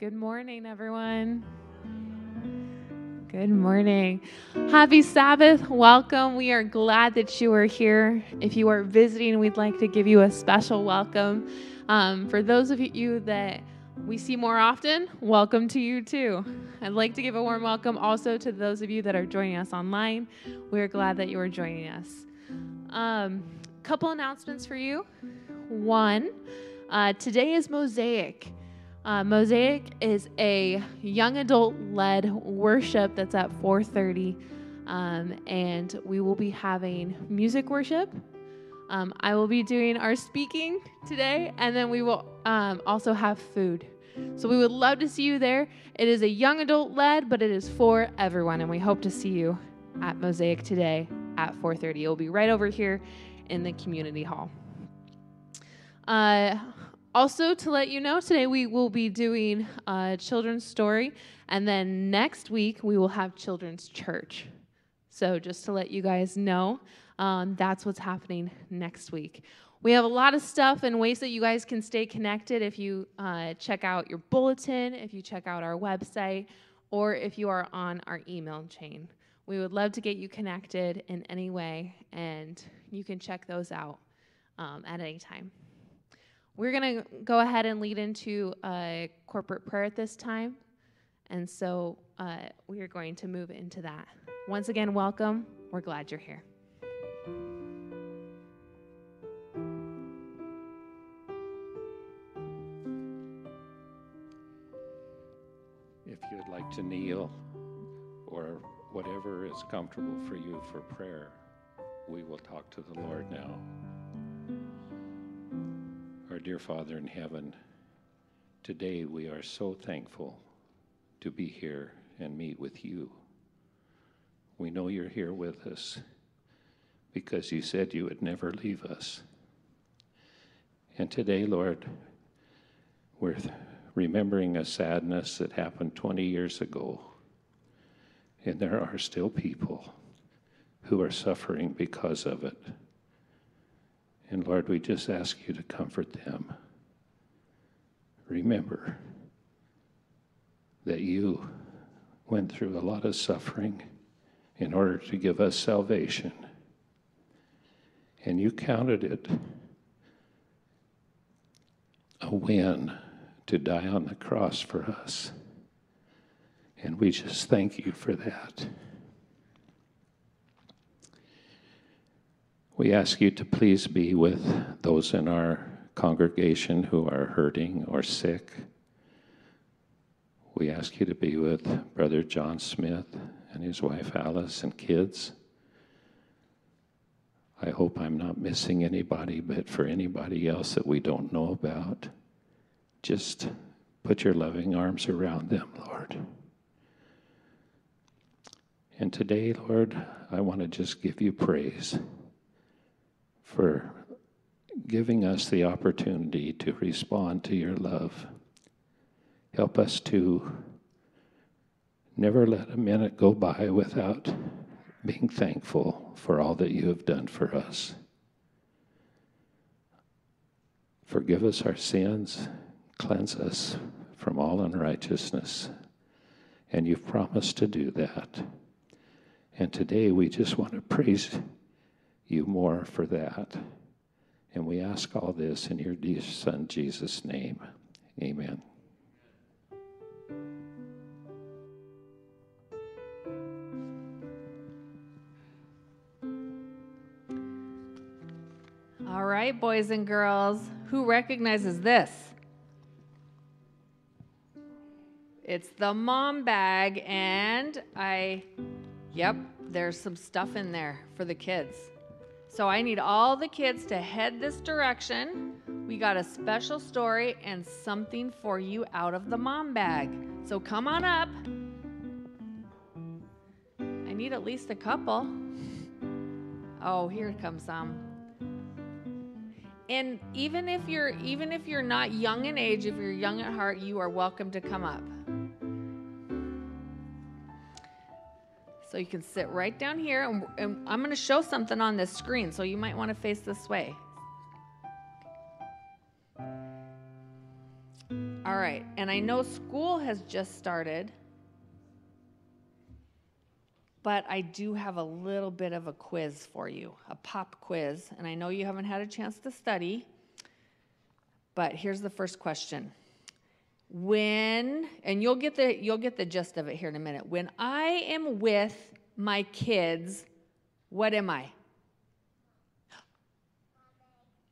Good morning, everyone. Good morning. Happy Sabbath. Welcome. We are glad that you are here. If you are visiting, we'd like to give you a special welcome. Um, for those of you that we see more often, welcome to you too. I'd like to give a warm welcome also to those of you that are joining us online. We are glad that you are joining us. Um, couple announcements for you. One, uh, today is Mosaic. Uh, Mosaic is a young adult led worship that's at 4:30, um, and we will be having music worship. Um, I will be doing our speaking today, and then we will um, also have food. So we would love to see you there. It is a young adult led, but it is for everyone, and we hope to see you at Mosaic today at 4:30. It will be right over here in the community hall. Uh, also, to let you know, today we will be doing a children's story, and then next week we will have children's church. So, just to let you guys know, um, that's what's happening next week. We have a lot of stuff and ways that you guys can stay connected if you uh, check out your bulletin, if you check out our website, or if you are on our email chain. We would love to get you connected in any way, and you can check those out um, at any time. We're going to go ahead and lead into a corporate prayer at this time. And so uh, we are going to move into that. Once again, welcome. We're glad you're here. If you'd like to kneel or whatever is comfortable for you for prayer, we will talk to the Lord now. Dear Father in heaven, today we are so thankful to be here and meet with you. We know you're here with us because you said you would never leave us. And today, Lord, we're remembering a sadness that happened 20 years ago. And there are still people who are suffering because of it. And Lord, we just ask you to comfort them. Remember that you went through a lot of suffering in order to give us salvation. And you counted it a win to die on the cross for us. And we just thank you for that. We ask you to please be with those in our congregation who are hurting or sick. We ask you to be with Brother John Smith and his wife Alice and kids. I hope I'm not missing anybody, but for anybody else that we don't know about, just put your loving arms around them, Lord. And today, Lord, I want to just give you praise for giving us the opportunity to respond to your love. Help us to never let a minute go by without being thankful for all that you have done for us. Forgive us our sins, cleanse us from all unrighteousness, and you've promised to do that. And today we just want to praise you more for that. And we ask all this in your dear Son, Jesus' name. Amen. All right, boys and girls, who recognizes this? It's the mom bag, and I, yep, there's some stuff in there for the kids. So I need all the kids to head this direction. We got a special story and something for you out of the mom bag. So come on up. I need at least a couple. Oh, here comes some. And even if you're even if you're not young in age, if you're young at heart, you are welcome to come up. So you can sit right down here, and, and I'm going to show something on this screen, so you might want to face this way. All All right. And I know school has just started, but I do have a little bit of a quiz for you, a pop quiz. And I know you haven't had a chance to study, but here's the first question. When, and you'll get the you'll get the gist of it here in a minute. When I am with my kids, what am I?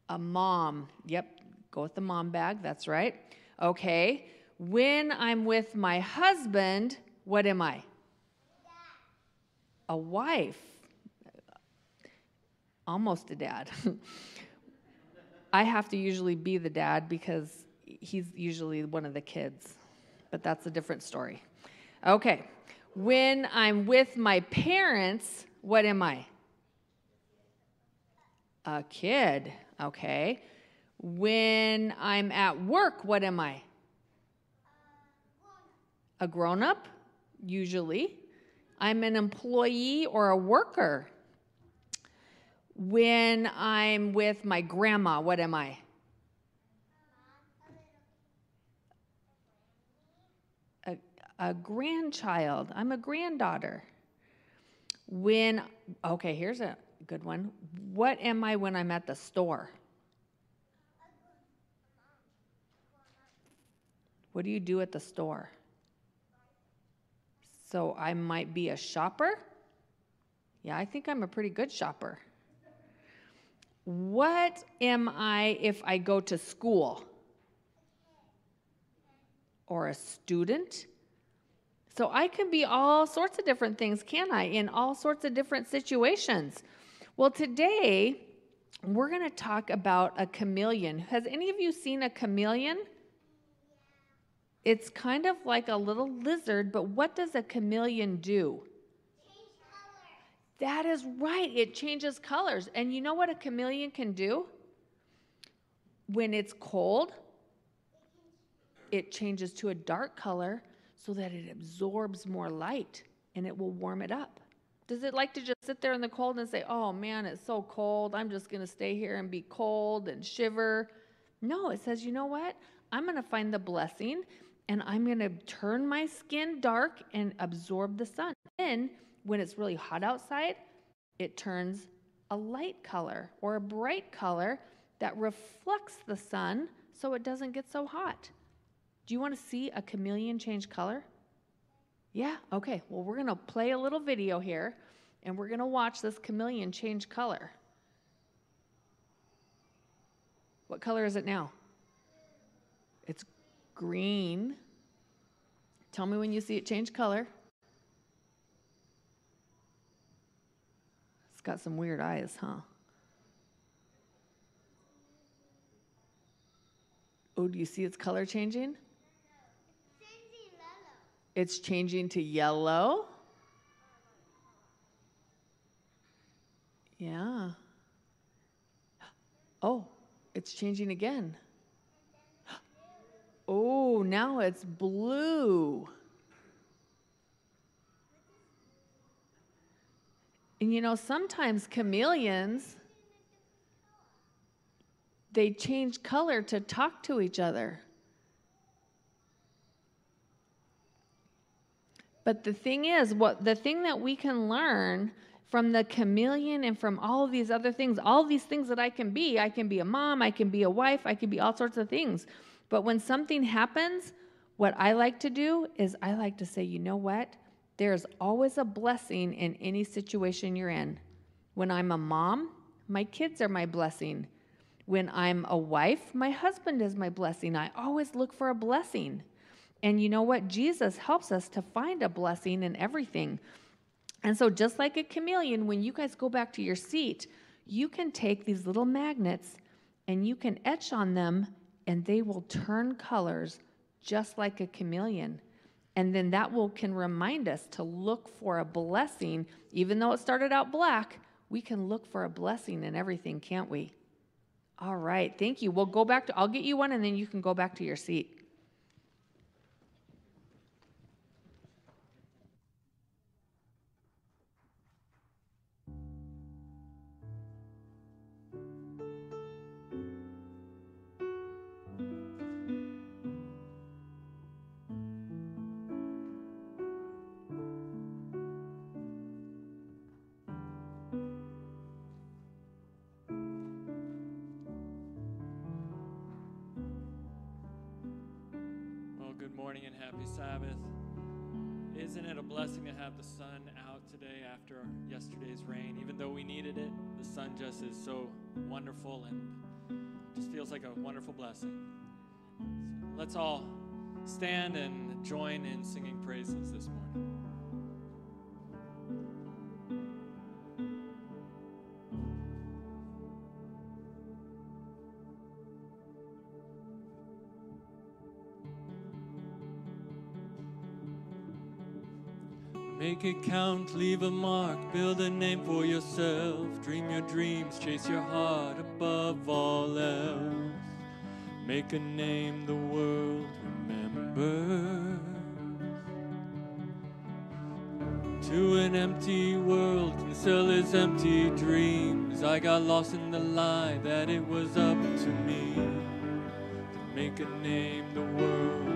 A mom. Yep, go with the mom bag. That's right. Okay. When I'm with my husband, what am I? A wife. Almost a dad. I have to usually be the dad because he's usually one of the kids, but that's a different story. Okay. When I'm with my parents, what am I? A kid. Okay. When I'm at work, what am I? A grown up, usually. I'm an employee or a worker. When I'm with my grandma, what am I? A, grandchild. I'm a granddaughter. When, okay, here's a good one. What am I when I'm at the store? What do you do at the store? So I might be a shopper. Yeah, I think I'm a pretty good shopper. What am I if I go to school? Or a student? So I can be all sorts of different things, can I, in all sorts of different situations. Well, today we're going to talk about a chameleon. Has any of you seen a chameleon? It's kind of like a little lizard, but what does a chameleon do? That is right. It changes colors. And you know what a chameleon can do? When it's cold, it changes to a dark color so that it absorbs more light and it will warm it up. Does it like to just sit there in the cold and say, oh man, it's so cold. I'm just going to stay here and be cold and shiver? No, it says, you know what? I'm going to find the blessing and I'm going to turn my skin dark and absorb the sun. Then, when it's really hot outside, it turns a light color or a bright color that reflects the sun so it doesn't get so hot. Do you want to see a chameleon change color? Yeah? Okay. Well, we're going to play a little video here and we're going to watch this chameleon change color. What color is it now? It's green. Tell me when you see it change color. It's got some weird eyes, huh? Oh, do you see its color changing? It's changing to yellow. Yeah. Oh, it's changing again. Oh, now it's blue. And you know, sometimes chameleons they change color to talk to each other. But the thing is, what the thing that we can learn from the chameleon and from all of these other things, all these things that I can be, I can be a mom, I can be a wife, I can be all sorts of things. But when something happens, what I like to do is I like to say, you know what? There's always a blessing in any situation you're in. When I'm a mom, my kids are my blessing. When I'm a wife, my husband is my blessing. I always look for a blessing. And you know what? Jesus helps us to find a blessing in everything. And so, just like a chameleon, when you guys go back to your seat, you can take these little magnets and you can etch on them and they will turn colors just like a chameleon. And then that will can remind us to look for a blessing, even though it started out black, we can look for a blessing in everything, can't we? All right, thank you. We'll go back to I'll get you one and then you can go back to your seat. morning and happy Sabbath. Isn't it a blessing to have the sun out today after yesterday's rain? Even though we needed it, the sun just is so wonderful and just feels like a wonderful blessing. So let's all stand and join in singing praises this morning. Make it count, leave a mark, build a name for yourself. Dream your dreams, chase your heart above all else. Make a name the world remembers. To an empty world can sell its empty dreams. I got lost in the lie that it was up to me to make a name the world.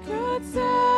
Could separate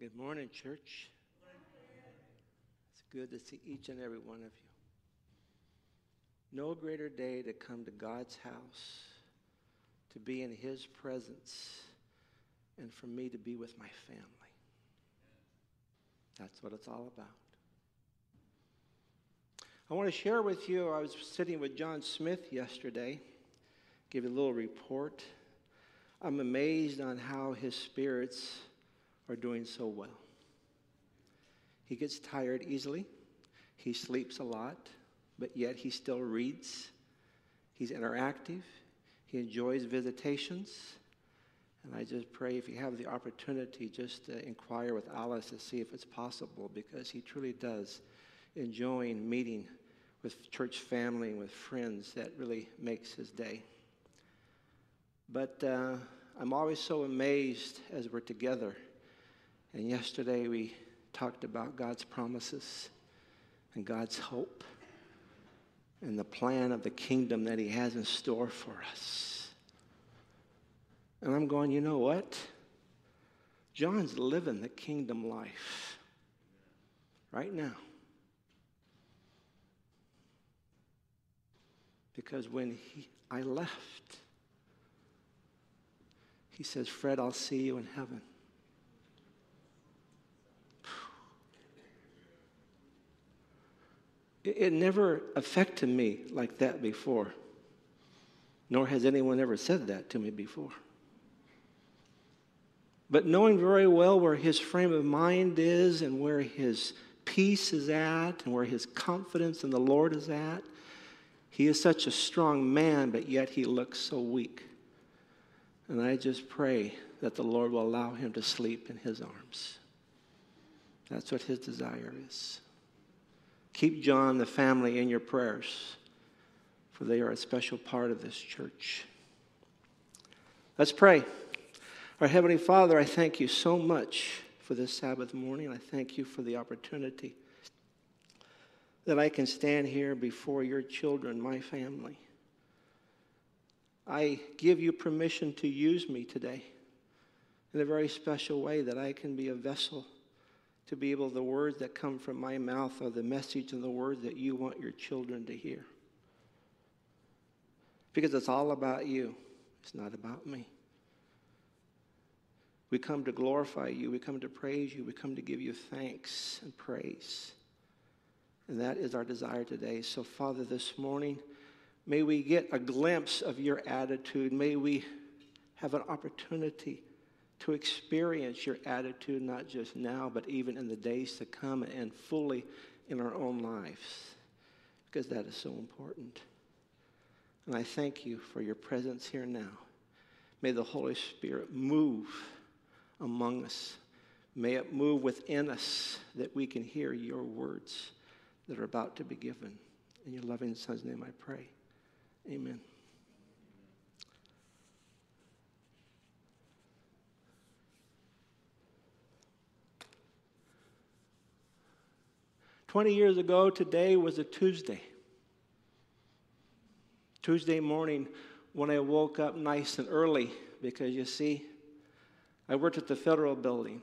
Good morning, church. It's good to see each and every one of you. No greater day to come to God's house, to be in His presence, and for me to be with my family. That's what it's all about. I want to share with you, I was sitting with John Smith yesterday, give you a little report. I'm amazed on how his spirits are doing so well. He gets tired easily, he sleeps a lot, but yet he still reads. He's interactive, he enjoys visitations. And I just pray if you have the opportunity, just inquire with Alice to see if it's possible because he truly does enjoying meeting with church family and with friends. That really makes his day. But uh, I'm always so amazed as we're together and yesterday we talked about God's promises and God's hope and the plan of the kingdom that He has in store for us. And I'm going, you know what? John's living the kingdom life right now. Because when he, I left, he says, Fred, I'll see you in heaven. It never affected me like that before, nor has anyone ever said that to me before. But knowing very well where his frame of mind is and where his peace is at and where his confidence in the Lord is at, he is such a strong man, but yet he looks so weak. And I just pray that the Lord will allow him to sleep in his arms. That's what his desire is. Keep John, and the family, in your prayers, for they are a special part of this church. Let's pray. Our Heavenly Father, I thank you so much for this Sabbath morning. I thank you for the opportunity that I can stand here before your children, my family. I give you permission to use me today in a very special way that I can be a vessel to be able, the words that come from my mouth are the message and the words that you want your children to hear. Because it's all about you, it's not about me. We come to glorify you, we come to praise you, we come to give you thanks and praise. And that is our desire today. So, Father, this morning, may we get a glimpse of your attitude. May we have an opportunity to experience your attitude not just now, but even in the days to come and fully in our own lives, because that is so important. And I thank you for your presence here now. May the Holy Spirit move among us. May it move within us that we can hear your words that are about to be given. In your loving Son's name I pray. Amen. 20 years ago, today was a Tuesday. Tuesday morning, when I woke up nice and early, because you see, I worked at the federal building.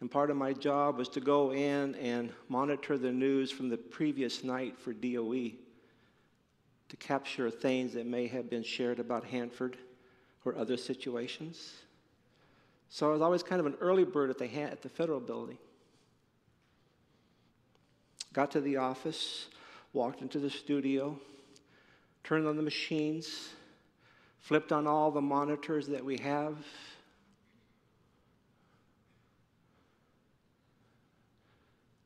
And part of my job was to go in and monitor the news from the previous night for DOE to capture things that may have been shared about Hanford or other situations. So I was always kind of an early bird at the, at the federal building. Got to the office, walked into the studio, turned on the machines, flipped on all the monitors that we have.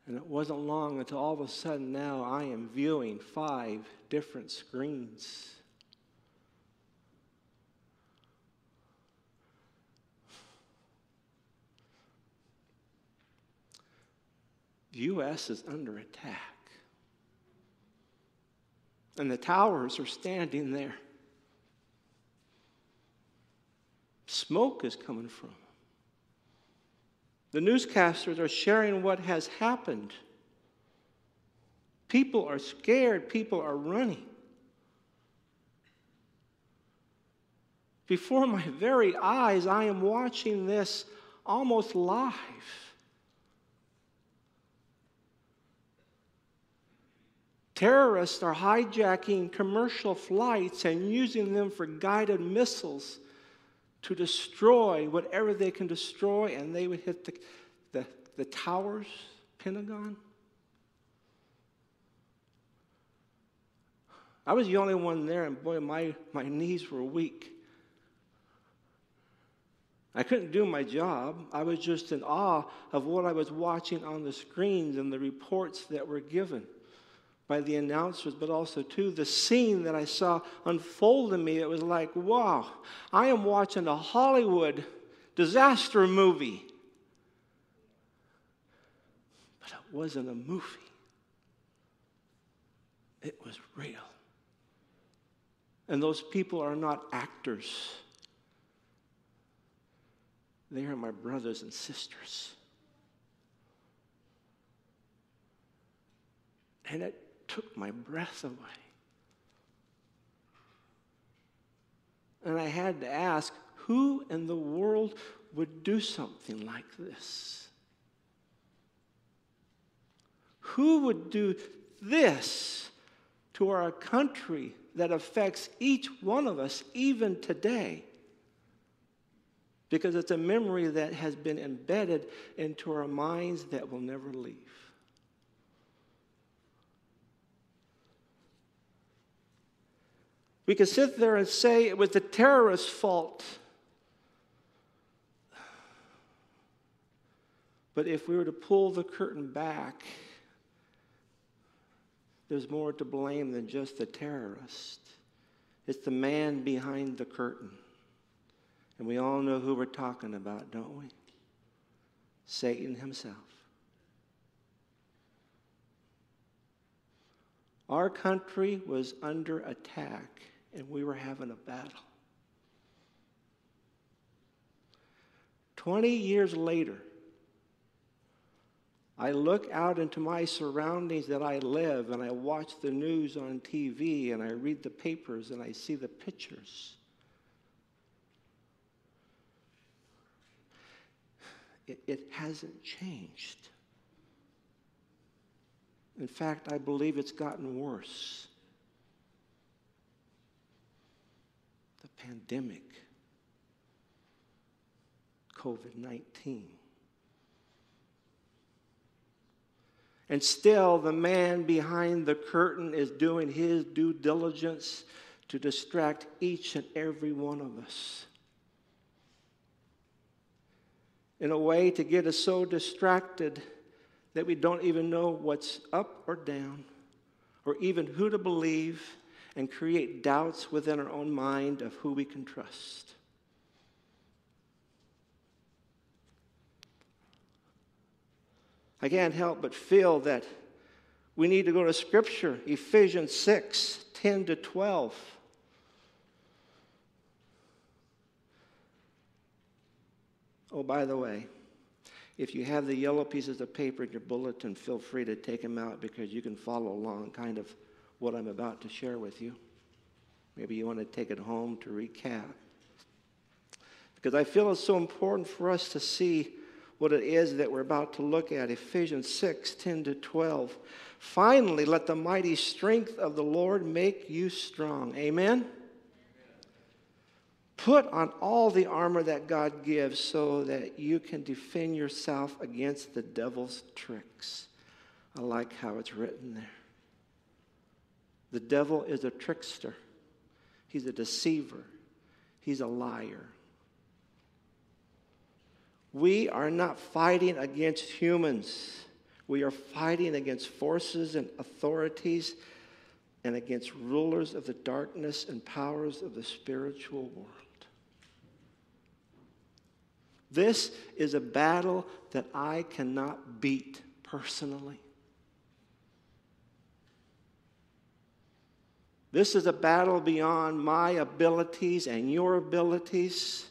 And it wasn't long until all of a sudden now I am viewing five different screens. The U.S. is under attack. And the towers are standing there. Smoke is coming from. The newscasters are sharing what has happened. People are scared, people are running. Before my very eyes, I am watching this almost live. Terrorists are hijacking commercial flights and using them for guided missiles to destroy whatever they can destroy, and they would hit the, the, the towers, Pentagon. I was the only one there, and boy, my, my knees were weak. I couldn't do my job. I was just in awe of what I was watching on the screens and the reports that were given by the announcers, but also, to the scene that I saw unfold in me. It was like, wow, I am watching a Hollywood disaster movie. But it wasn't a movie, it was real. And those people are not actors, they are my brothers and sisters. And it took my breath away. And I had to ask who in the world would do something like this? Who would do this to our country that affects each one of us even today? Because it's a memory that has been embedded into our minds that will never leave. We could sit there and say it was the terrorist's fault. But if we were to pull the curtain back, there's more to blame than just the terrorist. It's the man behind the curtain. And we all know who we're talking about, don't we? Satan himself. Our country was under attack and we were having a battle. 20 years later, I look out into my surroundings that I live and I watch the news on TV and I read the papers and I see the pictures. It, it hasn't changed. In fact, I believe it's gotten worse. Pandemic, COVID 19. And still, the man behind the curtain is doing his due diligence to distract each and every one of us. In a way, to get us so distracted that we don't even know what's up or down, or even who to believe, and create doubts within our own mind of who we can trust. I can't help but feel that we need to go to Scripture, Ephesians 6 10 to 12. Oh, by the way, if you have the yellow pieces of paper in your bulletin, feel free to take them out because you can follow along kind of what I'm about to share with you. Maybe you want to take it home to recap. Because I feel it's so important for us to see what it is that we're about to look at Ephesians 6 10 to 12. Finally, let the mighty strength of the Lord make you strong. Amen? Put on all the armor that God gives so that you can defend yourself against the devil's tricks. I like how it's written there. The devil is a trickster, he's a deceiver, he's a liar. We are not fighting against humans. We are fighting against forces and authorities and against rulers of the darkness and powers of the spiritual world. This is a battle that I cannot beat personally. This is a battle beyond my abilities and your abilities.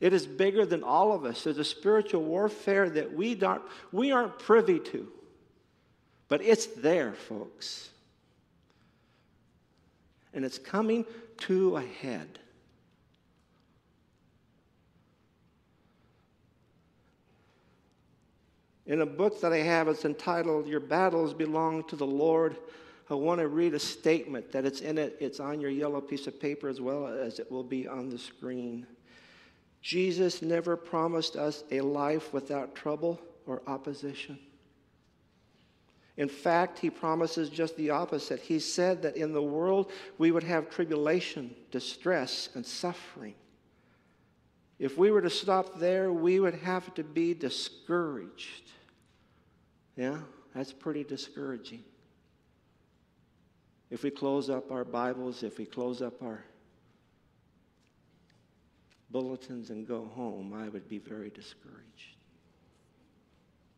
It is bigger than all of us. There's a spiritual warfare that we, don't, we aren't privy to. But it's there, folks. And it's coming to a head. In a book that I have, it's entitled Your Battles Belong to the Lord. I want to read a statement that it's in it. It's on your yellow piece of paper as well as it will be on the screen. Jesus never promised us a life without trouble or opposition. In fact, he promises just the opposite. He said that in the world we would have tribulation, distress, and suffering. If we were to stop there, we would have to be discouraged. Yeah, that's pretty discouraging. If we close up our Bibles, if we close up our bulletins and go home, I would be very discouraged.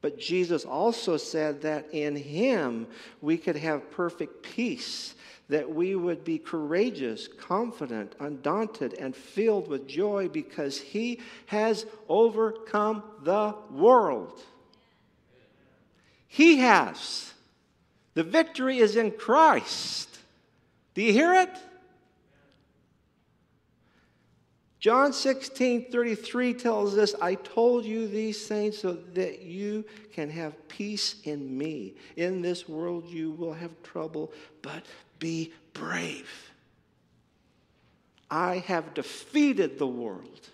But Jesus also said that in Him we could have perfect peace, that we would be courageous, confident, undaunted, and filled with joy because He has overcome the world. He has. The victory is in Christ. Do you hear it? John 16, 33 tells us, I told you these things so that you can have peace in me. In this world you will have trouble, but be brave. I have defeated the world.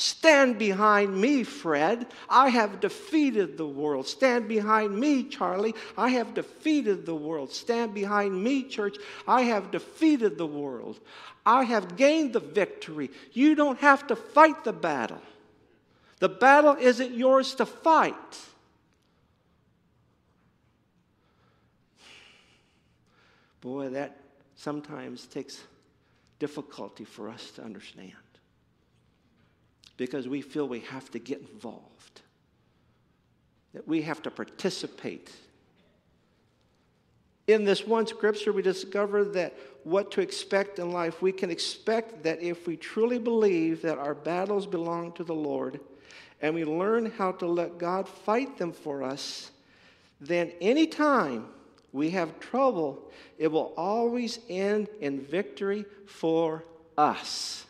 Stand behind me, Fred. I have defeated the world. Stand behind me, Charlie. I have defeated the world. Stand behind me, church. I have defeated the world. I have gained the victory. You don't have to fight the battle. The battle isn't yours to fight. Boy, that sometimes takes difficulty for us to understand because we feel we have to get involved, that we have to participate. In this one scripture, we discover that what to expect in life. We can expect that if we truly believe that our battles belong to the Lord and we learn how to let God fight them for us, then anytime we have trouble, it will always end in victory for us.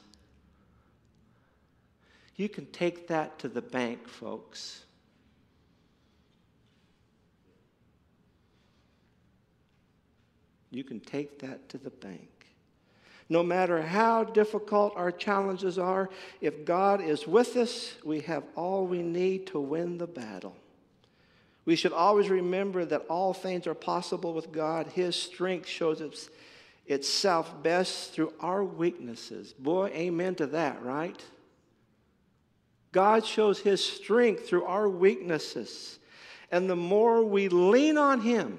You can take that to the bank, folks. You can take that to the bank. No matter how difficult our challenges are, if God is with us, we have all we need to win the battle. We should always remember that all things are possible with God. His strength shows its, itself best through our weaknesses. Boy, amen to that, right? God shows His strength through our weaknesses. And the more we lean on Him,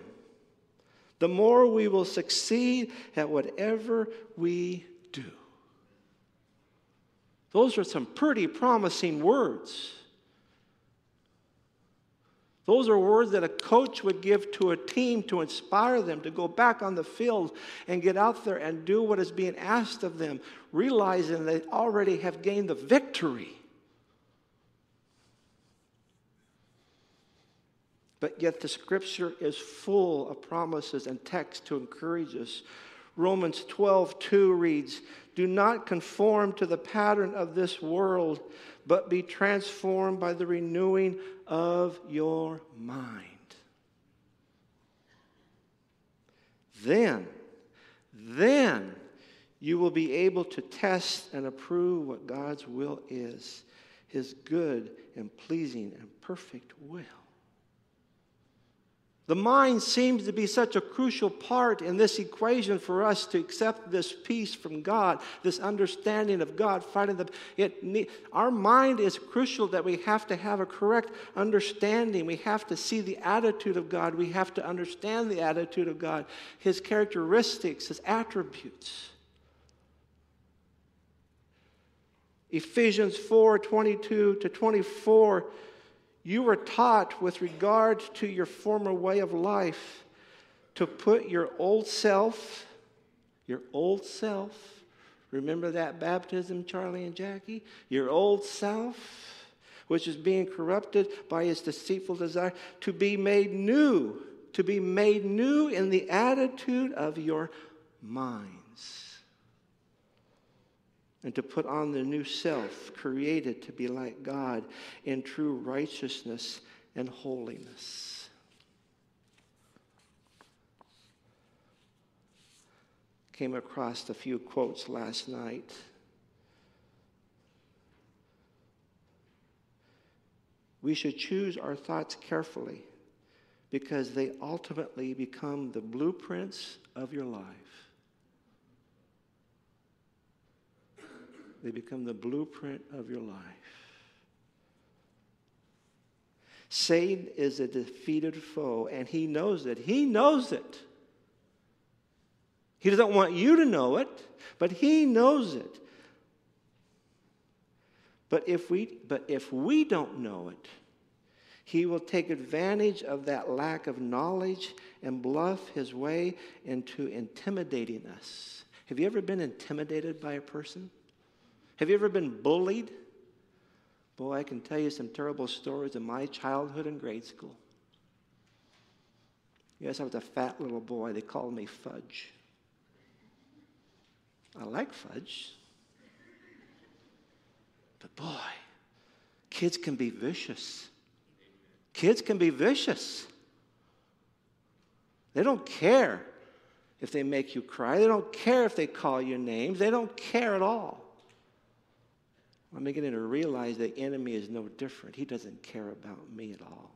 the more we will succeed at whatever we do. Those are some pretty promising words. Those are words that a coach would give to a team to inspire them to go back on the field and get out there and do what is being asked of them, realizing they already have gained the victory. But yet the scripture is full of promises and texts to encourage us. Romans 12, 2 reads, Do not conform to the pattern of this world, but be transformed by the renewing of your mind. Then, then you will be able to test and approve what God's will is, his good and pleasing and perfect will. The mind seems to be such a crucial part in this equation for us to accept this peace from God, this understanding of God, fighting the. It, our mind is crucial that we have to have a correct understanding. We have to see the attitude of God. We have to understand the attitude of God, His characteristics, His attributes. Ephesians 4 22 to 24 you were taught with regard to your former way of life to put your old self, your old self, remember that baptism, Charlie and Jackie? Your old self, which is being corrupted by its deceitful desire, to be made new, to be made new in the attitude of your minds and to put on the new self, created to be like God in true righteousness and holiness. Came across a few quotes last night. We should choose our thoughts carefully because they ultimately become the blueprints of your life. They become the blueprint of your life. Satan is a defeated foe, and he knows it. He knows it. He doesn't want you to know it, but he knows it. But if we, but if we don't know it, he will take advantage of that lack of knowledge and bluff his way into intimidating us. Have you ever been intimidated by a person? Have you ever been bullied? Boy, I can tell you some terrible stories of my childhood and grade school. Yes, I was a fat little boy. They called me Fudge. I like fudge. But boy, kids can be vicious. Kids can be vicious. They don't care if they make you cry. They don't care if they call you names. They don't care at all. I'm beginning to realize the enemy is no different. He doesn't care about me at all.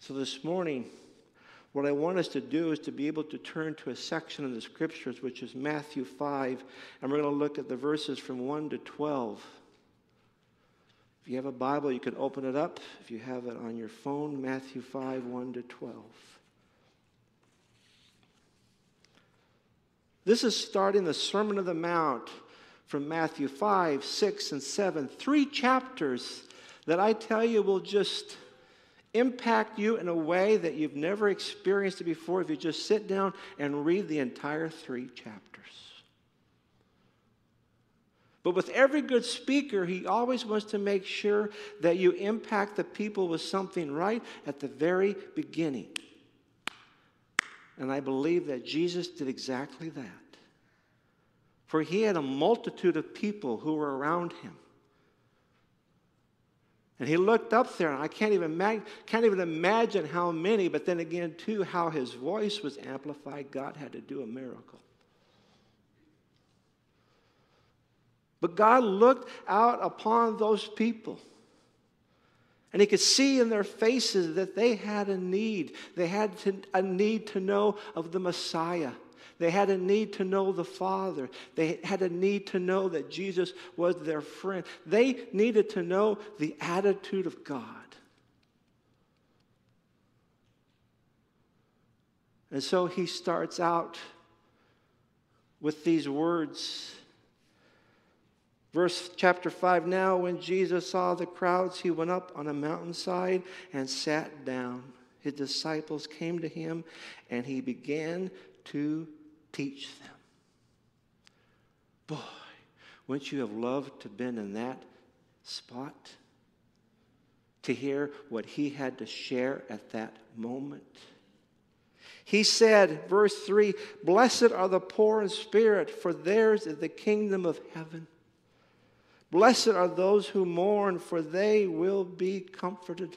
So this morning, what I want us to do is to be able to turn to a section of the scriptures, which is Matthew 5, and we're going to look at the verses from 1 to 12. If you have a Bible, you can open it up. If you have it on your phone, Matthew 5, 1 to 12. This is starting the Sermon of the Mount from Matthew 5, 6, and 7. Three chapters that I tell you will just impact you in a way that you've never experienced it before if you just sit down and read the entire three chapters. But with every good speaker, he always wants to make sure that you impact the people with something right at the very beginning. And I believe that Jesus did exactly that. For he had a multitude of people who were around him. And he looked up there, and I can't even, mag- can't even imagine how many, but then again, too, how his voice was amplified. God had to do a miracle. But God looked out upon those people. And he could see in their faces that they had a need. They had to, a need to know of the Messiah. They had a need to know the Father. They had a need to know that Jesus was their friend. They needed to know the attitude of God. And so he starts out with these words. Verse chapter 5 Now, when Jesus saw the crowds, he went up on a mountainside and sat down. His disciples came to him, and he began to teach them. Boy, wouldn't you have loved to have been in that spot? To hear what he had to share at that moment? He said, verse 3 Blessed are the poor in spirit, for theirs is the kingdom of heaven. Blessed are those who mourn, for they will be comforted.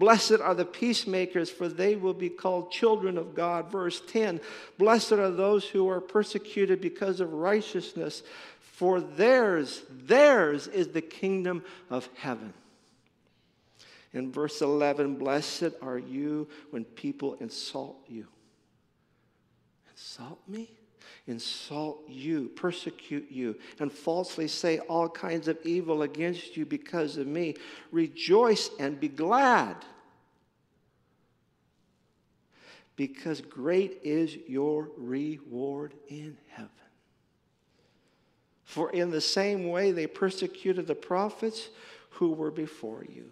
Blessed are the peacemakers, for they will be called children of God. Verse 10 Blessed are those who are persecuted because of righteousness, for theirs, theirs is the kingdom of heaven. In verse 11, blessed are you when people insult you. Insult me? Insult you, persecute you, and falsely say all kinds of evil against you because of me, rejoice and be glad. Because great is your reward in heaven. For in the same way they persecuted the prophets who were before you.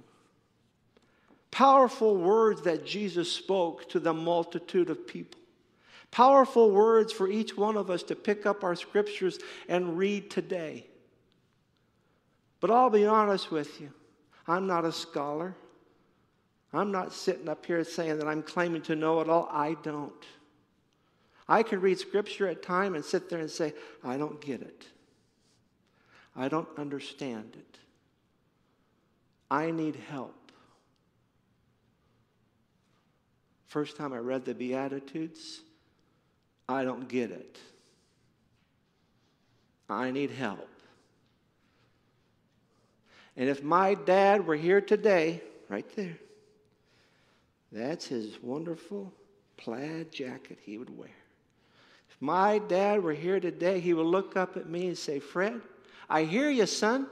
Powerful words that Jesus spoke to the multitude of people Powerful words for each one of us to pick up our scriptures and read today. But I'll be honest with you, I'm not a scholar. I'm not sitting up here saying that I'm claiming to know it all. I don't. I can read scripture at time and sit there and say, I don't get it. I don't understand it. I need help. First time I read the Beatitudes, I don't get it. I need help. And if my dad were here today, right there, that's his wonderful plaid jacket he would wear. If my dad were here today, he would look up at me and say, Fred, I hear you, son.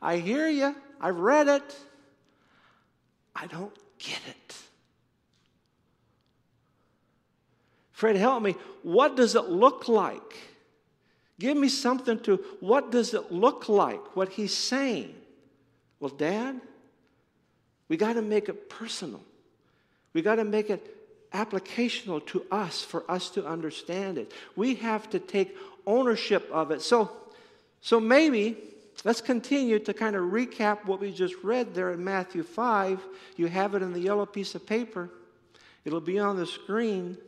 I hear you. I've read it. I don't get it. Fred, help me. What does it look like? Give me something to, what does it look like, what he's saying? Well, Dad, we got to make it personal. We got to make it applicational to us for us to understand it. We have to take ownership of it. So, so maybe let's continue to kind of recap what we just read there in Matthew 5. You have it in the yellow piece of paper, it'll be on the screen.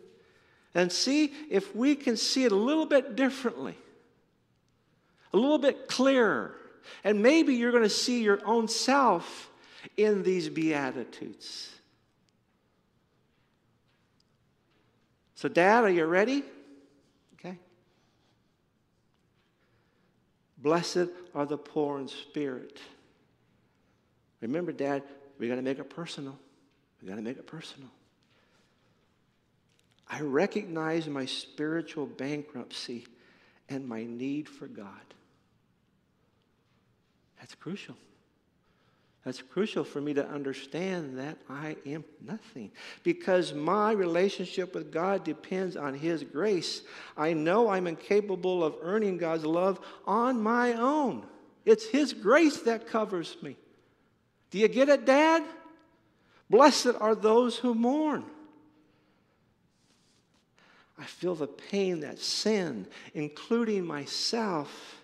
And see if we can see it a little bit differently, a little bit clearer. And maybe you're going to see your own self in these Beatitudes. So, Dad, are you ready? Okay. Blessed are the poor in spirit. Remember, Dad, we got to make it personal. We got to make it personal. I recognize my spiritual bankruptcy and my need for God. That's crucial. That's crucial for me to understand that I am nothing because my relationship with God depends on His grace. I know I'm incapable of earning God's love on my own. It's His grace that covers me. Do you get it, Dad? Blessed are those who mourn. I feel the pain that sin, including myself,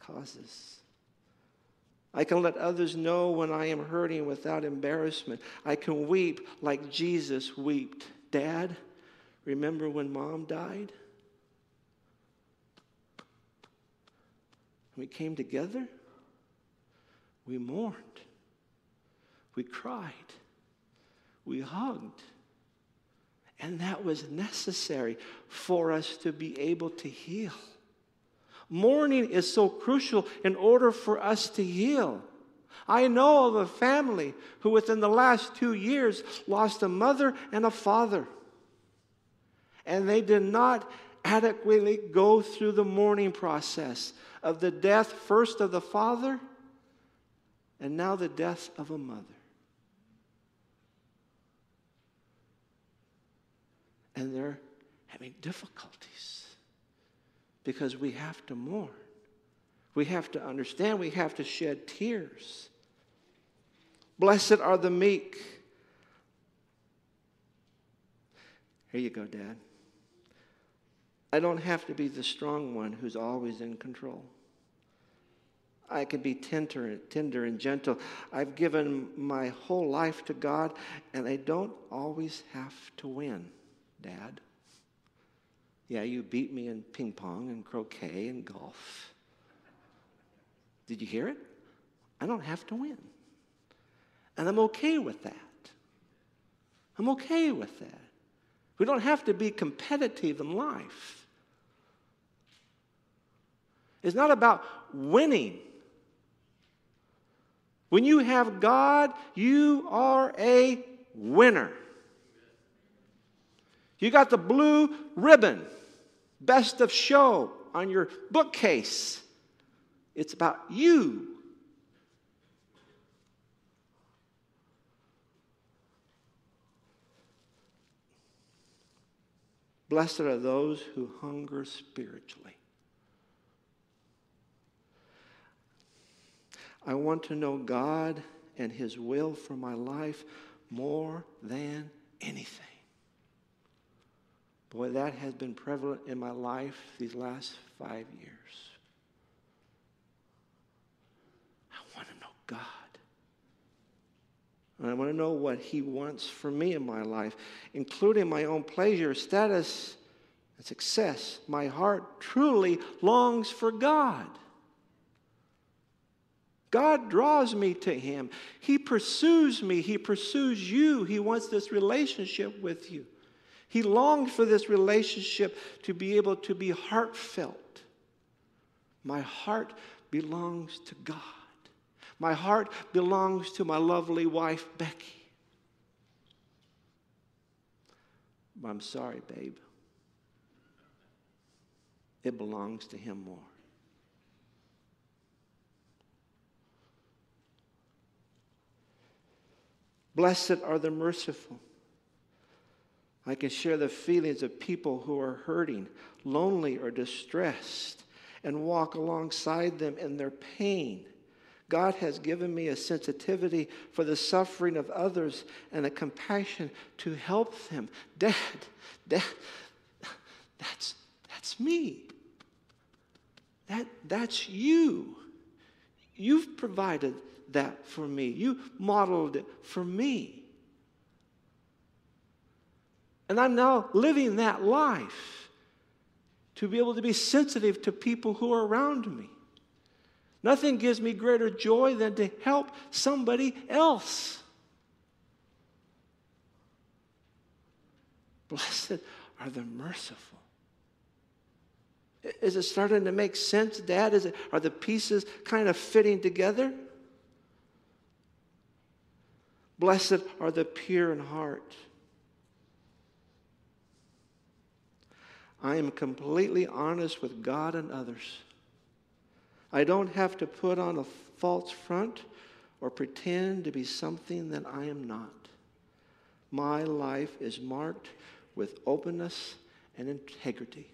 causes. I can let others know when I am hurting without embarrassment. I can weep like Jesus wept. Dad, remember when mom died? We came together, we mourned, we cried, we hugged. And that was necessary for us to be able to heal. Mourning is so crucial in order for us to heal. I know of a family who, within the last two years, lost a mother and a father. And they did not adequately go through the mourning process of the death, first of the father, and now the death of a mother. And they're having difficulties because we have to mourn. We have to understand, we have to shed tears. Blessed are the meek. Here you go, Dad. I don't have to be the strong one who's always in control. I can be tender, tender and gentle. I've given my whole life to God, and I don't always have to win, Dad. Yeah, you beat me in ping pong and croquet and golf. Did you hear it? I don't have to win. And I'm okay with that. I'm okay with that. We don't have to be competitive in life. It's not about winning. When you have God, you are a winner. You got the blue ribbon, best of show on your bookcase. It's about you. Blessed are those who hunger spiritually. I want to know God and His will for my life more than anything. Boy, that has been prevalent in my life these last five years. I want to know God. And I want to know what He wants for me in my life, including my own pleasure, status, and success. My heart truly longs for God. God draws me to Him. He pursues me. He pursues you. He wants this relationship with you. He longs for this relationship to be able to be heartfelt. My heart belongs to God. My heart belongs to my lovely wife, Becky. But I'm sorry, babe. It belongs to Him more. Blessed are the merciful. I can share the feelings of people who are hurting, lonely, or distressed, and walk alongside them in their pain. God has given me a sensitivity for the suffering of others and a compassion to help them. Dad, Dad, that's, that's me. That, that's you. You've provided that for me. You modeled it for me. And I'm now living that life to be able to be sensitive to people who are around me. Nothing gives me greater joy than to help somebody else. Blessed are the merciful. Is it starting to make sense, Dad? Is it, are the pieces kind of fitting together? Blessed are the pure in heart. I am completely honest with God and others. I don't have to put on a false front or pretend to be something that I am not. My life is marked with openness and integrity.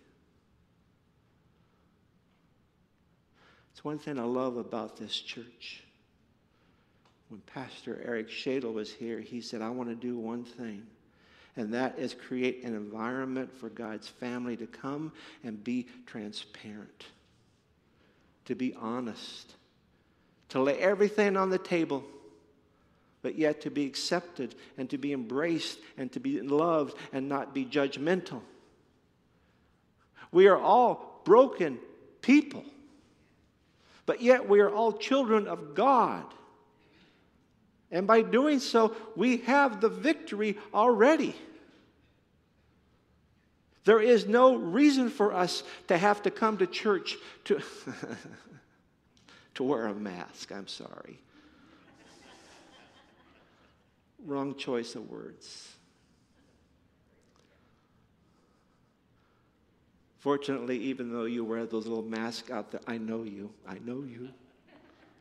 It's one thing I love about this church when Pastor Eric Shadle was here, he said, I want to do one thing, and that is create an environment for God's family to come and be transparent, to be honest, to lay everything on the table, but yet to be accepted and to be embraced and to be loved and not be judgmental. We are all broken people, but yet we are all children of God. And by doing so, we have the victory already. There is no reason for us to have to come to church to, to wear a mask. I'm sorry. Wrong choice of words. Fortunately, even though you wear those little masks out there, I know you. I know you.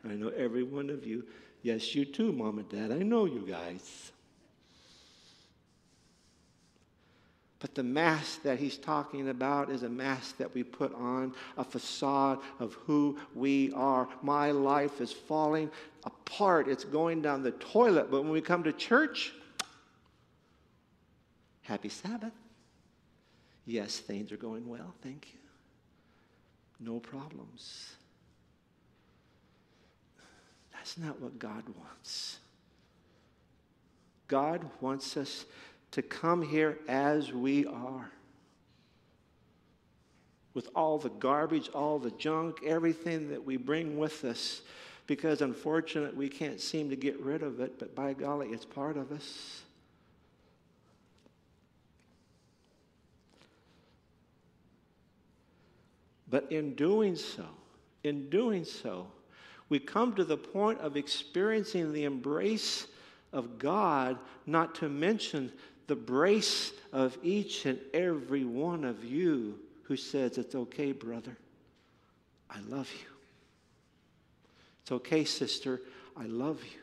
I know every one of you. Yes, you too, mom and dad. I know you guys. But the mask that he's talking about is a mask that we put on, a facade of who we are. My life is falling apart, it's going down the toilet. But when we come to church, happy Sabbath. Yes, things are going well, thank you. No problems. That's not what God wants. God wants us to come here as we are. With all the garbage, all the junk, everything that we bring with us. Because unfortunately, we can't seem to get rid of it, but by golly, it's part of us. But in doing so, in doing so, we come to the point of experiencing the embrace of God, not to mention the brace of each and every one of you who says, It's okay, brother. I love you. It's okay, sister. I love you.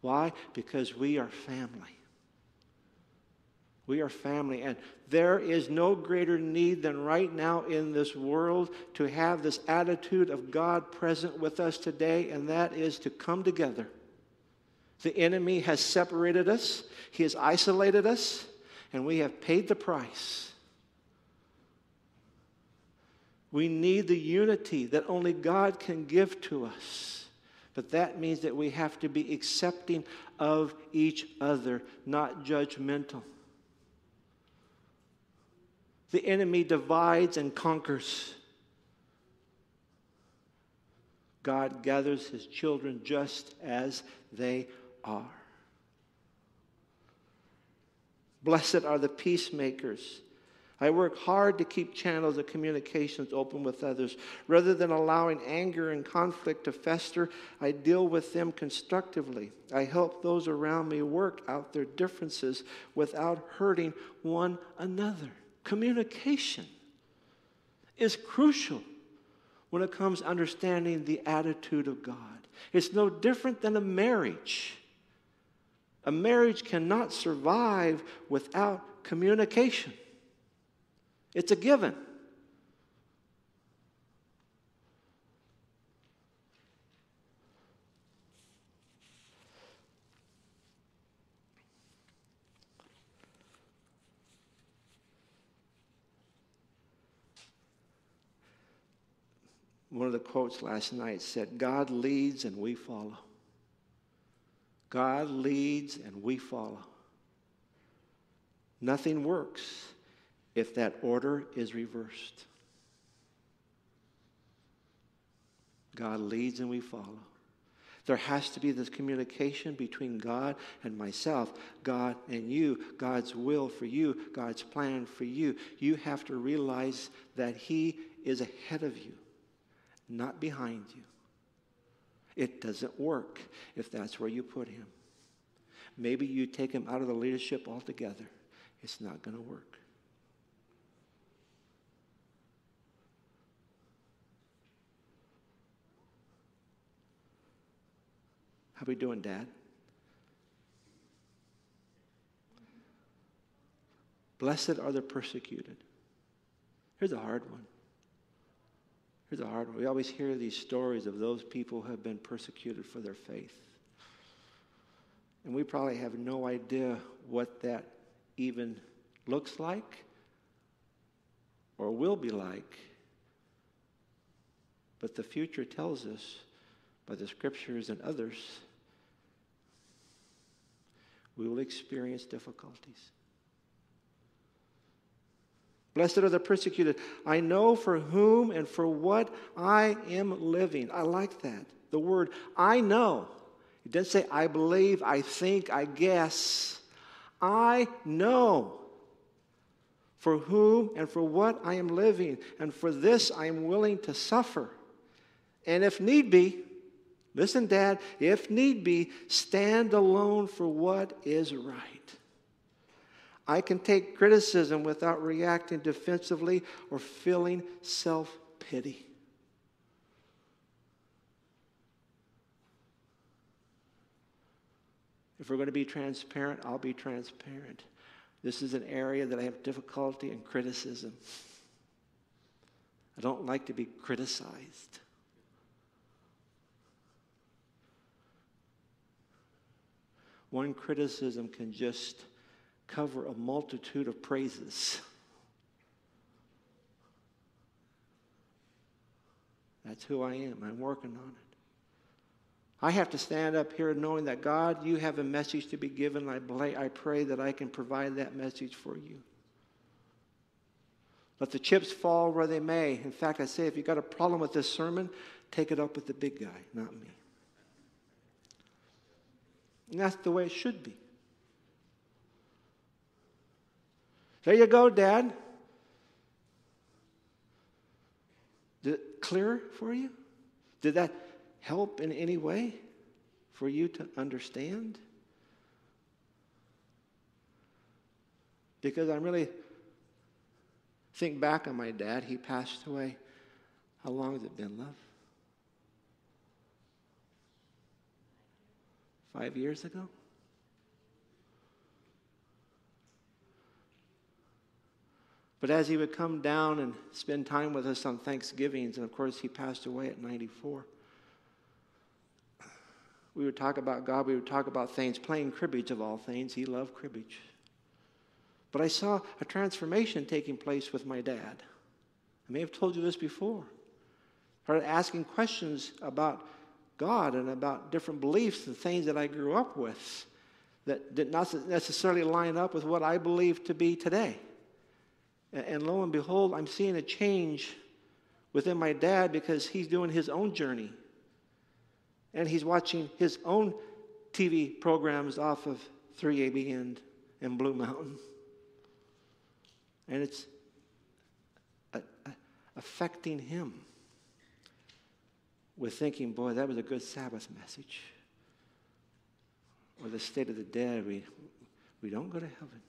Why? Because we are family. We are family, and there is no greater need than right now in this world to have this attitude of God present with us today, and that is to come together. The enemy has separated us, he has isolated us, and we have paid the price. We need the unity that only God can give to us. But that means that we have to be accepting of each other, not judgmental. The enemy divides and conquers. God gathers his children just as they are. Blessed are the peacemakers. I work hard to keep channels of communications open with others. Rather than allowing anger and conflict to fester, I deal with them constructively. I help those around me work out their differences without hurting one another. Communication is crucial when it comes to understanding the attitude of God. It's no different than a marriage. A marriage cannot survive without communication. It's a given. One of the quotes last night said, God leads and we follow. God leads and we follow. Nothing works if that order is reversed. God leads and we follow. There has to be this communication between God and myself, God and you, God's will for you, God's plan for you. You have to realize that He is ahead of you, not behind you. It doesn't work if that's where you put Him. Maybe you take Him out of the leadership altogether. It's not going to work. How are we doing, Dad? Blessed are the persecuted. Here's a hard one. Here's a hard one. We always hear these stories of those people who have been persecuted for their faith. And we probably have no idea what that even looks like or will be like. But the future tells us by the scriptures and others we will experience difficulties. Blessed are the persecuted. I know for whom and for what I am living. I like that. The word I know. It doesn't say I believe, I think, I guess. I know for whom and for what I am living, and for this I am willing to suffer. And if need be, Listen, Dad, if need be, stand alone for what is right. I can take criticism without reacting defensively or feeling self pity. If we're going to be transparent, I'll be transparent. This is an area that I have difficulty in criticism. I don't like to be criticized. One criticism can just cover a multitude of praises. That's who I am. I'm working on it. I have to stand up here knowing that God, you have a message to be given. I, I pray that I can provide that message for you. Let the chips fall where they may. In fact, I say if you've got a problem with this sermon, take it up with the big guy, not me. And that's the way it should be. There you go, Dad. Did it clear for you? Did that help in any way for you to understand? Because I'm really think back on my dad. He passed away. How long has it been, love? five years ago? But as he would come down and spend time with us on Thanksgivings, and of course he passed away at 94, we would talk about God, we would talk about things, playing cribbage of all things. He loved cribbage. But I saw a transformation taking place with my dad. I may have told you this before. Started asking questions about God and about different beliefs and things that I grew up with that did not necessarily line up with what I believe to be today. And lo and behold, I'm seeing a change within my dad because he's doing his own journey. And he's watching his own TV programs off of 3ABN and, and Blue Mountain. And it's a, a, affecting him with thinking, boy, that was a good Sabbath message. Or the state of the dead, we, we don't go to heaven.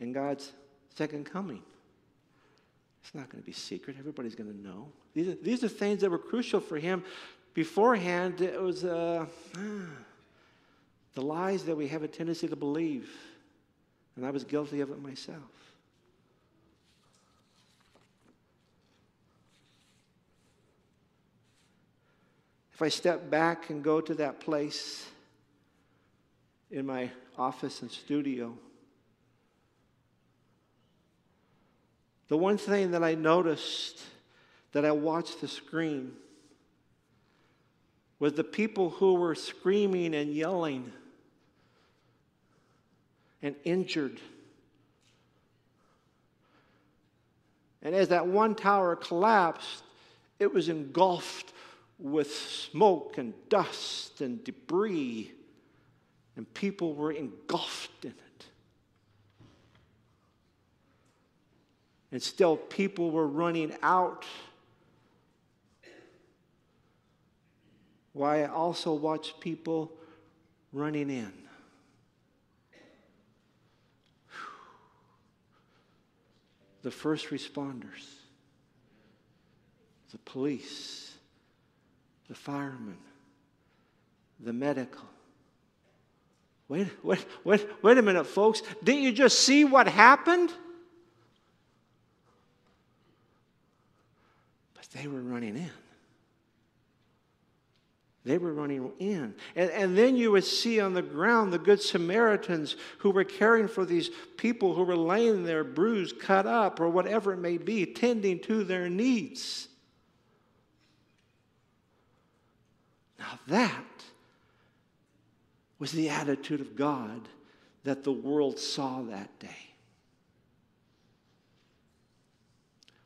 And God's second coming. It's not going to be secret. Everybody's going to know. These are, these are things that were crucial for him. Beforehand, it was uh, the lies that we have a tendency to believe. And I was guilty of it myself. If I step back and go to that place in my office and studio, the one thing that I noticed that I watched the screen was the people who were screaming and yelling and injured. And as that one tower collapsed, it was engulfed with smoke and dust and debris, and people were engulfed in it. And still, people were running out. Why I also watched people running in. The first responders, the police, the firemen, the medical. Wait, wait, wait, wait a minute, folks. Didn't you just see what happened? They were running in. They were running in. And, and then you would see on the ground the Good Samaritans who were caring for these people who were laying there bruised, cut up, or whatever it may be, tending to their needs. Now, that was the attitude of God that the world saw that day.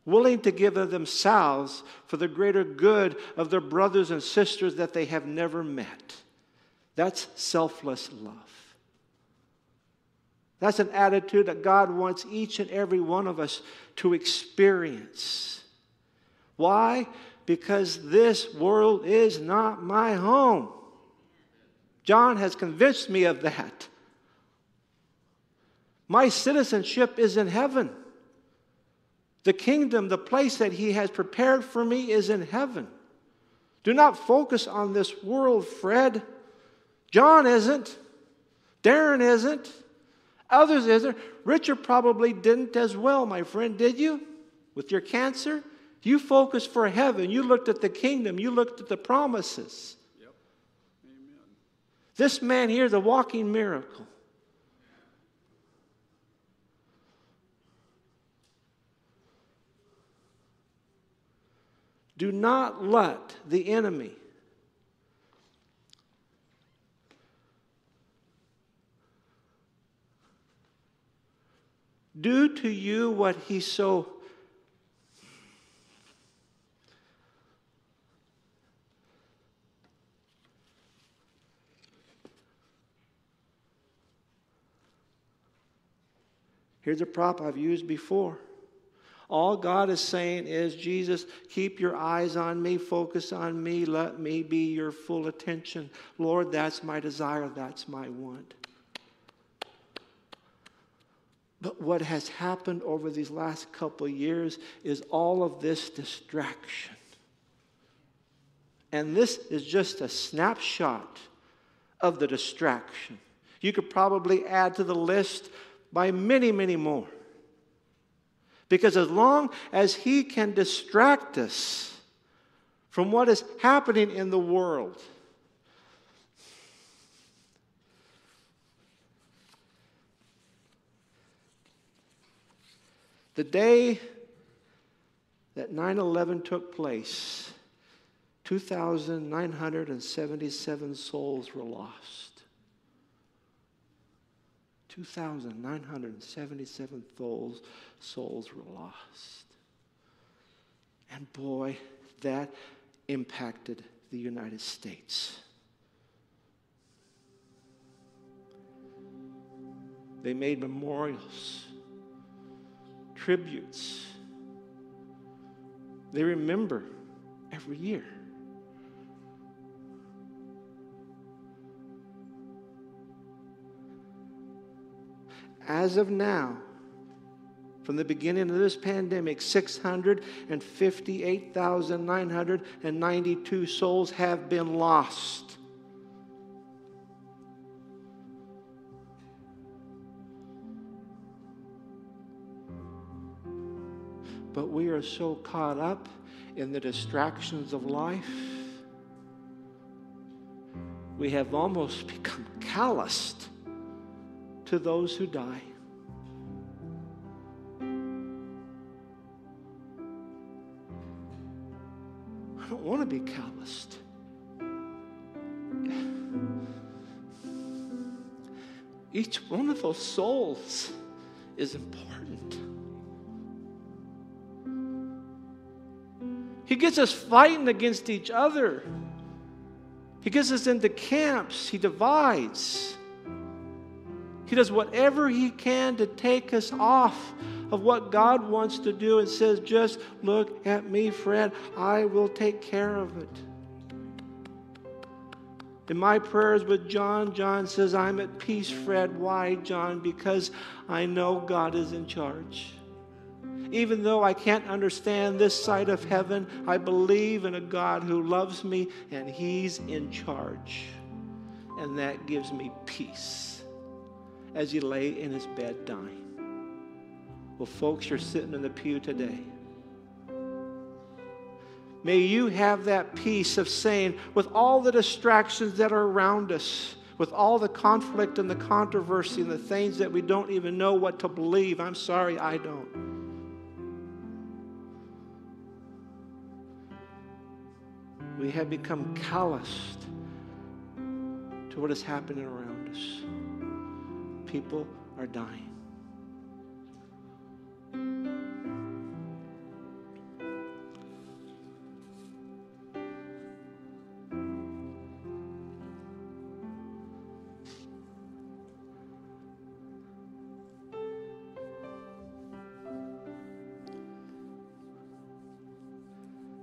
Willing to give of themselves for the greater good of their brothers and sisters that they have never met. That's selfless love. That's an attitude that God wants each and every one of us to experience. Why? because this world is not my home. John has convinced me of that. My citizenship is in heaven. The kingdom, the place that he has prepared for me, is in heaven. Do not focus on this world, Fred. John isn't. Darren isn't. Others isn't. Richard probably didn't as well, my friend, did you? With your cancer? You focused for heaven. You looked at the kingdom. You looked at the promises. Yep. Amen. This man here is a walking miracle. Do not let the enemy do to you what he so Here's a prop I've used before. All God is saying is, Jesus, keep your eyes on me, focus on me, let me be your full attention. Lord, that's my desire, that's my want. But what has happened over these last couple years is all of this distraction. And this is just a snapshot of the distraction. You could probably add to the list by many, many more. Because as long as he can distract us from what is happening in the world, the day that 9 11 took place, 2,977 souls were lost. 2,977 souls, souls were lost. And boy, that impacted the United States. They made memorials, tributes. They remember every year. As of now, from the beginning of this pandemic, 658,992 souls have been lost. But we are so caught up in the distractions of life, we have almost become calloused to those who die. I don't want to be calloused. Each one of those souls is important. He gets us fighting against each other. He gets us into camps. He divides. He does whatever he can to take us off of what God wants to do and says, Just look at me, Fred. I will take care of it. In my prayers with John, John says, I'm at peace, Fred. Why, John? Because I know God is in charge. Even though I can't understand this side of heaven, I believe in a God who loves me and He's in charge. And that gives me peace as he lay in His bed dying. Well, folks, you're sitting in the pew today. May you have that peace of saying, with all the distractions that are around us, with all the conflict and the controversy and the things that we don't even know what to believe, I'm sorry, I don't. We have become calloused to what is happening around us. People are dying.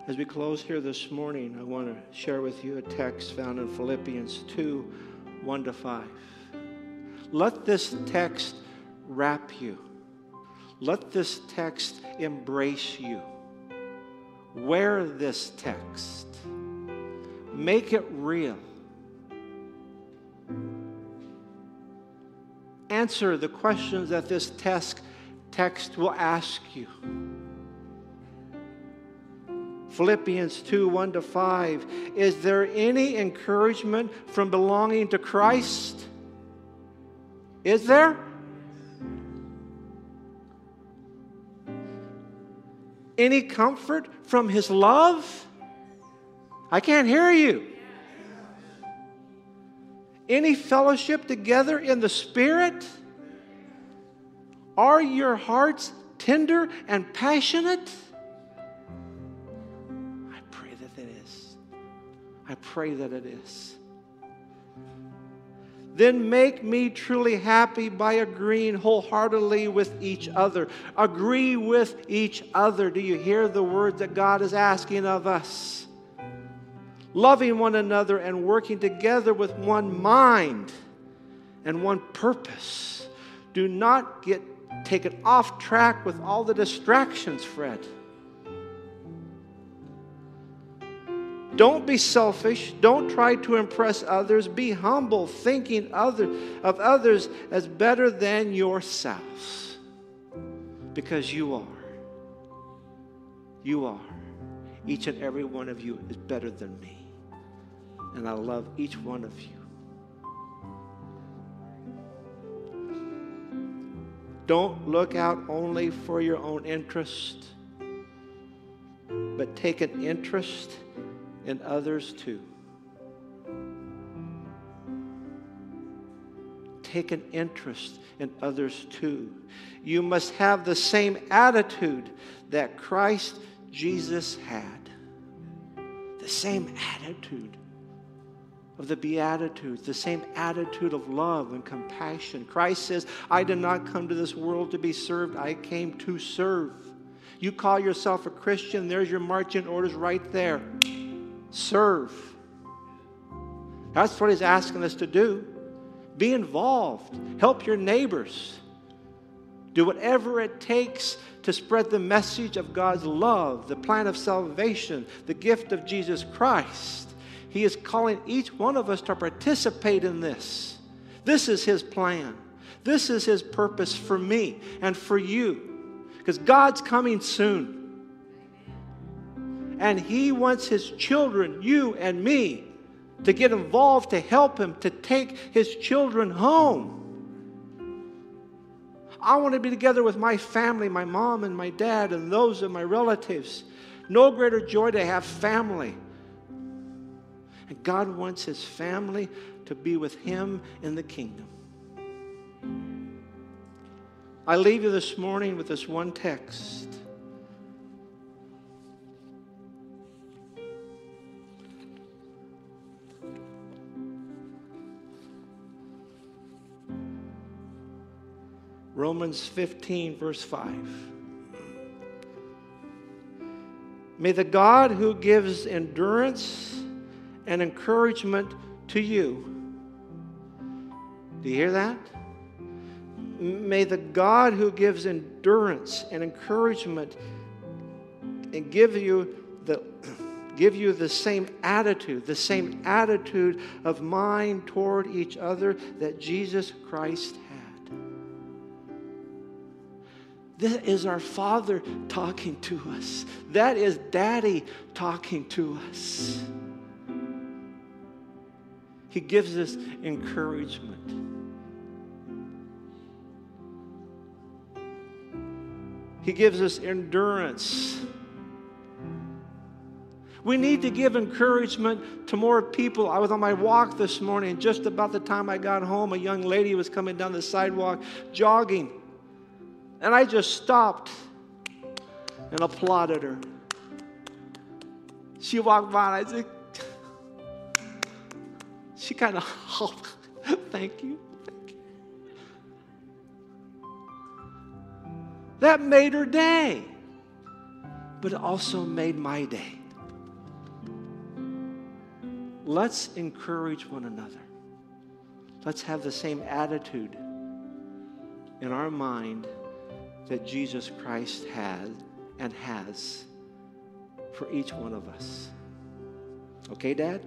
As we close here this morning, I want to share with you a text found in Philippians 2 1 to 5. Let this text wrap you, let this text embrace you. Wear this text, make it real. Answer the questions that this text, text will ask you. Philippians 2 1 to 5. Is there any encouragement from belonging to Christ? Is there? Any comfort from His love? I can't hear you. Any fellowship together in the Spirit? Are your hearts tender and passionate? I pray that it is. Then make me truly happy by agreeing wholeheartedly with each other. Agree with each other. Do you hear the words that God is asking of us? Loving one another and working together with one mind and one purpose. Do not get taken off track with all the distractions, Fred. Don't be selfish. Don't try to impress others. Be humble, thinking other, of others as better than yourself. Because you are. You are. Each and every one of you is better than me. And I love each one of you. Don't look out only for your own interest, but take an interest in others too. Take an interest in others too. You must have the same attitude that Christ Jesus had. The same attitude of the Beatitudes, the same attitude of love and compassion. Christ says, I did not come to this world to be served, I came to serve. You call yourself a Christian, there's your marching orders right there. Serve. That's what he's asking us to do. Be involved, help your neighbors. Do whatever it takes to spread the message of God's love, the plan of salvation, the gift of Jesus Christ. He is calling each one of us to participate in this. This is His plan. This is His purpose for me and for you. Because God's coming soon. And He wants His children, you and me, to get involved to help Him to take His children home. I want to be together with my family, my mom and my dad, and those of my relatives. No greater joy to have family and God wants his family to be with him in the kingdom. I leave you this morning with this one text. Romans 15, verse 5. May the God who gives endurance and encouragement to you. Do you hear that? May the God who gives endurance and encouragement and give you the give you the same attitude, the same attitude of mind toward each other that Jesus Christ That is our Father talking to us. That is Daddy talking to us. He gives us encouragement. He gives us endurance. We need to give encouragement to more people. I was on my walk this morning, just about the time I got home, a young lady was coming down the sidewalk jogging. And I just stopped and applauded her. She walked by and I said, she kind of, oh, thank you, thank you. That made her day, but it also made my day. Let's encourage one another. Let's have the same attitude in our mind that Jesus Christ had and has for each one of us. Okay, Dad?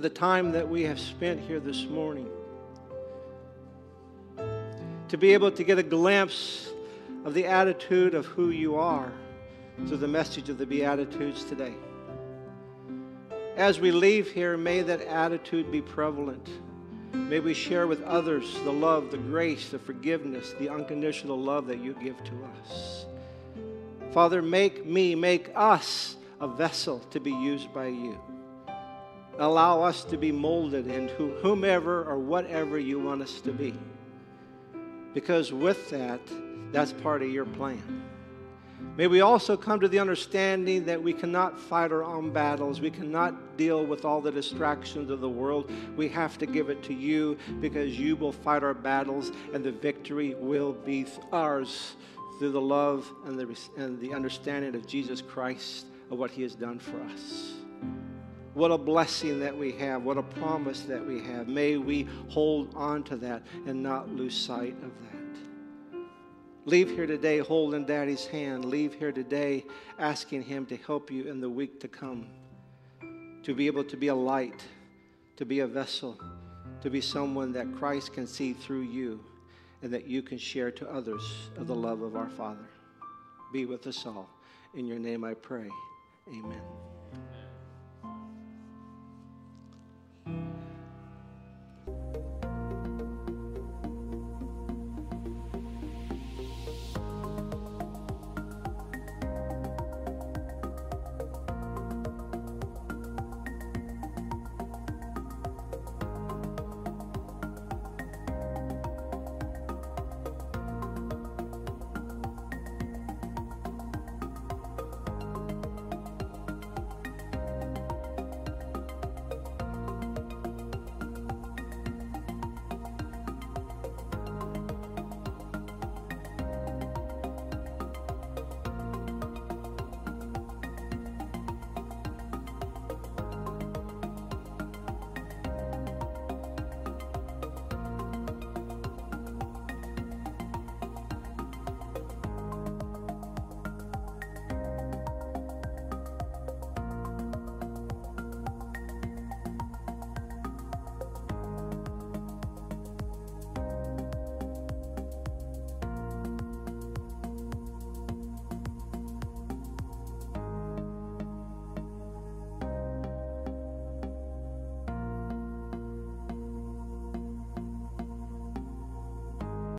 For the time that we have spent here this morning. To be able to get a glimpse of the attitude of who you are through the message of the Beatitudes today. As we leave here, may that attitude be prevalent. May we share with others the love, the grace, the forgiveness, the unconditional love that you give to us. Father, make me, make us a vessel to be used by you allow us to be molded into whomever or whatever you want us to be. Because with that, that's part of your plan. May we also come to the understanding that we cannot fight our own battles. We cannot deal with all the distractions of the world. We have to give it to you because you will fight our battles and the victory will be ours through the love and the, and the understanding of Jesus Christ of what he has done for us. What a blessing that we have. What a promise that we have. May we hold on to that and not lose sight of that. Leave here today holding Daddy's hand. Leave here today asking Him to help you in the week to come. To be able to be a light, to be a vessel, to be someone that Christ can see through you and that you can share to others of the love of our Father. Be with us all. In your name I pray. Amen.